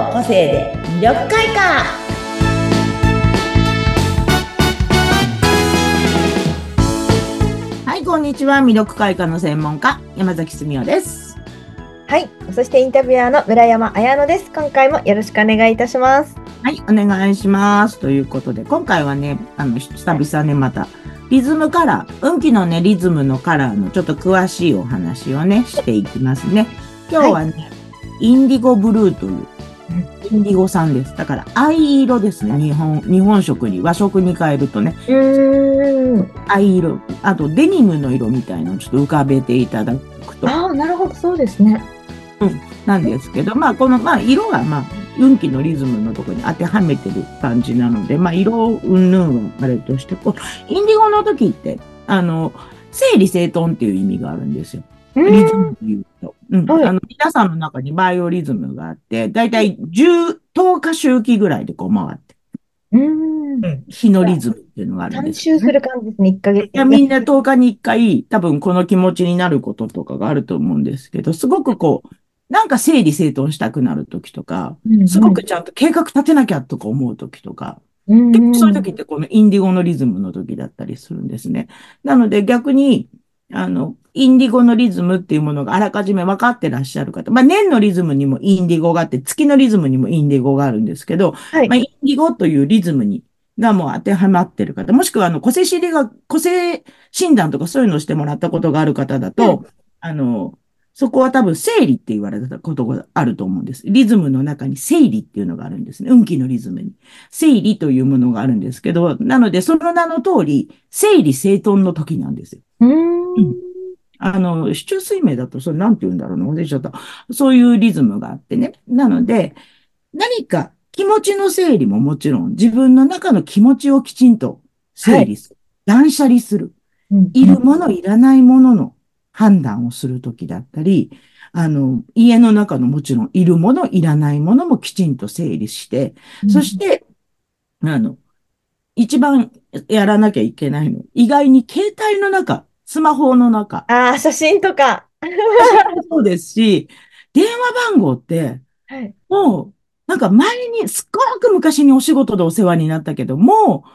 の個性で魅力開花はいこんにちは魅力開花の専門家山崎澄夫ですはい。そしてインタビュアーの村山彩乃です。今回もよろしくお願いいたします。はいお願いしますということで今回はねあの久々ねまたリズムカラー運気のねリズムのカラーのちょっと詳しいお話をねしていきますね今日はね、インディゴブルーというインディゴさんです。だから、藍色ですね。日本、日本食に、和食に変えるとね、うーん。藍色。あと、デニムの色みたいのをちょっと浮かべていただくと、ああ、なるほど、そうですね。なんですけど、まあ、この、まあ、色は、まあ、運気のリズムのところに当てはめてる感じなので、まあ、色うんぬんはあれとして、こう、インディゴの時って、あの、整理整頓っていう意味があるんですよ。うリズ。ムで言うと。うん。はいあの、皆さんの中にバイオリズムがあって、だいたい10、10日周期ぐらいでこう回って、うーん。日のリズムっていうのがあるん3ですよね、周する感じですね、1ヶ月。いや、みんな10日に1回、多分この気持ちになることとかがあると思うんですけど、すごくこう、なんか整理整頓したくなるときとか、うんうんすごくちゃんと計画立てなきゃとか思うときとか、うん結構そういう時ってこのインディゴのリズムの時だったりするんですね。なので逆に、あの、インディゴのリズムっていうものがあらかじめ分かってらっしゃる方。まあ年のリズムにもインディゴがあって、月のリズムにもインディゴがあるんですけど、はいまあ、インディゴというリズムに、がもう当てはまってる方、もしくはあの、個性心理学、個性診断とかそういうのをしてもらったことがある方だと、あの、そこは多分整理って言われたことがあると思うんです。リズムの中に整理っていうのがあるんですね。運気のリズムに。整理というものがあるんですけど、なのでその名の通り、整理整頓の時なんですよ。うーん。あの、市中水明だとそれなんて言うんだろうな、忘れちゃった。そういうリズムがあってね。なので、何か気持ちの整理ももちろん、自分の中の気持ちをきちんと整理する。断捨離する。うんいるもの、いらないものの判断をするときだったり、あの、家の中のもちろんいるもの、いらないものもきちんと整理して、そして、あの、一番やらなきゃいけないの。意外に携帯の中、スマホの中、ああ、写真とか。そうですし、電話番号って、はい。もう、なんか前に、すっごく昔にお仕事でお世話になったけど、もう、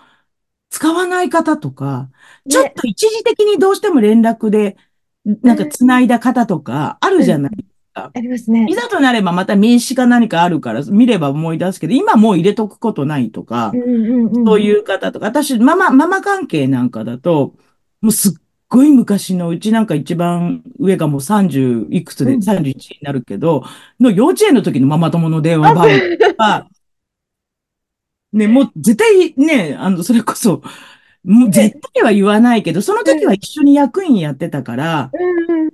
使わない方とか、ちょっと一時的にどうしても連絡で、なんか繋いだ方とか、あるじゃないですか。ありますねい。ざとなればまた名刺か何かあるから、見れば思い出すけど、今もう入れとくことないとか。そういう方とか、私、ママ、ママ関係なんかだと、もうすっごい昔のうちなんか一番上がもう30いくつで、うん31になるけど、の幼稚園の時のママ友の電話番号とか、ね、もう絶対ね、あの、それこそ、もう絶対は言わないけど、その時は一緒に役員やってたから。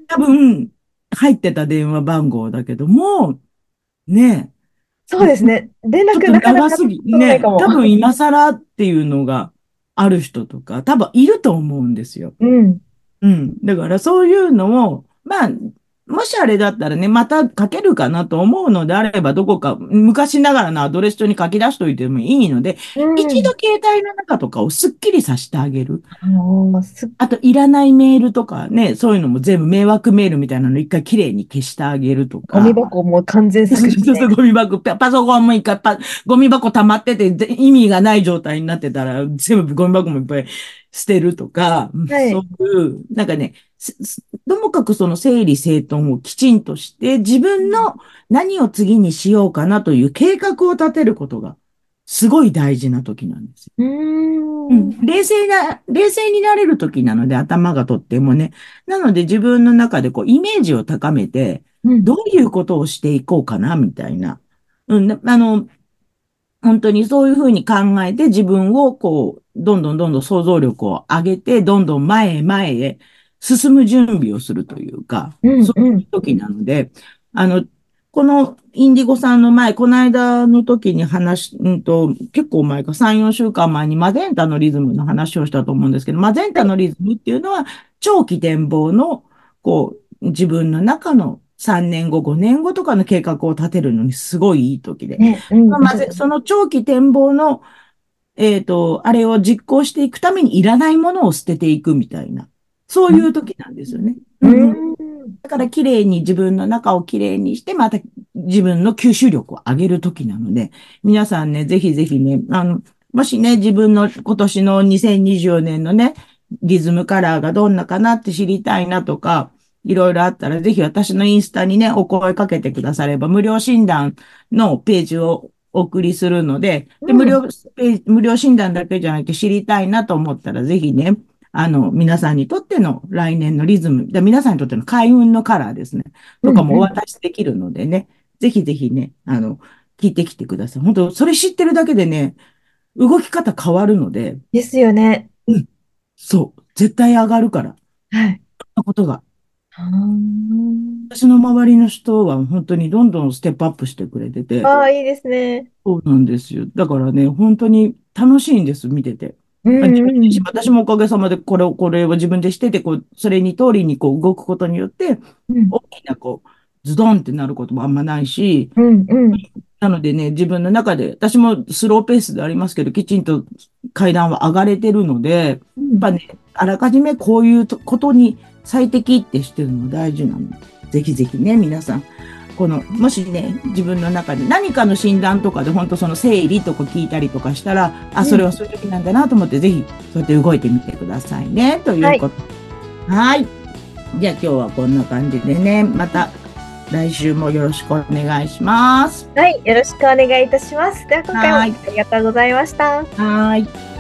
多分、入ってた電話番号だけども、ね、そうですね。連絡なかなか長すぎ、ね。多分今更っていうのがある人とか、多分いると思うんですよ。うん。うん。だからそういうのを、まあ、もしあれだったらね、また書けるかなと思うのであれば、どこか昔ながらのアドレス帳に書き出しといてもいいので、うん一度携帯の中とかをすっきりさせてあげる。あと、いらないメールとかね、そういうのも全部迷惑メールみたいなの一回きれいに消してあげるとか。ゴミ箱も完全削除 そうそう、ゴミ箱、パパソコンも一回パ、ゴミ箱溜まってて、ぜ意味がない状態になってたら、全部ゴミ箱もいっぱい捨てるとか、はいそういう、なんかね、ともかくその整理整頓をきちんとして、自分の何を次にしようかなという計画を立てることが、すごい大事な時なんですよ。うんん、冷静な、冷静になれる時なので、頭がとってもね。なので自分の中でこう、イメージを高めて、うんどういうことをしていこうかな、みたいな。うん、なあの、本当にそういうふうに考えて自分をこう、どんどんどんどん想像力を上げて、どんどん前へ前へ進む準備をするというか、うんそういう時なので、あの、このインディゴさんの前、この間の時に話し、うんと、結構前か、3、4週間前にマゼンタのリズムの話をしたと思うんですけど、マゼンタのリズムっていうのは、長期展望の、こう、自分の中の3年後、5年後とかの計画を立てるのにすごいいい時で。ね、うんまその長期展望の、えっと、あれを実行していくためにいらないものを捨てていくみたいな、そういう時なんですよね。ううんん。だから綺麗に自分の中を綺麗にして、また自分の吸収力を上げる時なので、皆さんね、ぜひぜひね、あの、もしね、自分の今年の2024年のね、リズムカラーがどんなかなって知りたいなとか、いろいろあったら、ぜひ私のインスタにね、お声かけてくだされば、無料診断のページをお送りするので、で無料、無料診断だけじゃなくて知りたいなと思ったら、ぜひね、あの、皆さんにとっての来年のリズム、で皆さんにとっての開運のカラーですね、とかもお渡しできるのでね、ぜひぜひね、あの、聞いてきてください。本当それ知ってるだけでね、動き方変わるので。ですよね。うん。そう。絶対上がるから。はい。なことが。私の周りの人は本当にどんどんステップアップしてくれてて。ああ、いいですね。そうなんですよ。だからね、本当に楽しいんです、見てて。うんうん、私もおかげさまでこれを、これを自分でしてて、こう、それに通りにこう動くことによって、大きなこう、ズドンってなることもあんまないし、うんうん、なのでね、自分の中で、私もスローペースでありますけど、きちんと階段は上がれてるので、やっぱね、あらかじめこういうことに最適ってしてるのが大事なの。ぜひぜひね、皆さん。この、もしね、自分の中で何かの診断とかで本当その生理とか聞いたりとかしたら、あ、それはそういう時なんだなと思って、ぜひそうやって動いてみてくださいね。ということ。はい。じゃあ今日はこんな感じでね、また来週もよろしくお願いします。はい、よろしくお願いいたします。では今回もありがとうございました。はい。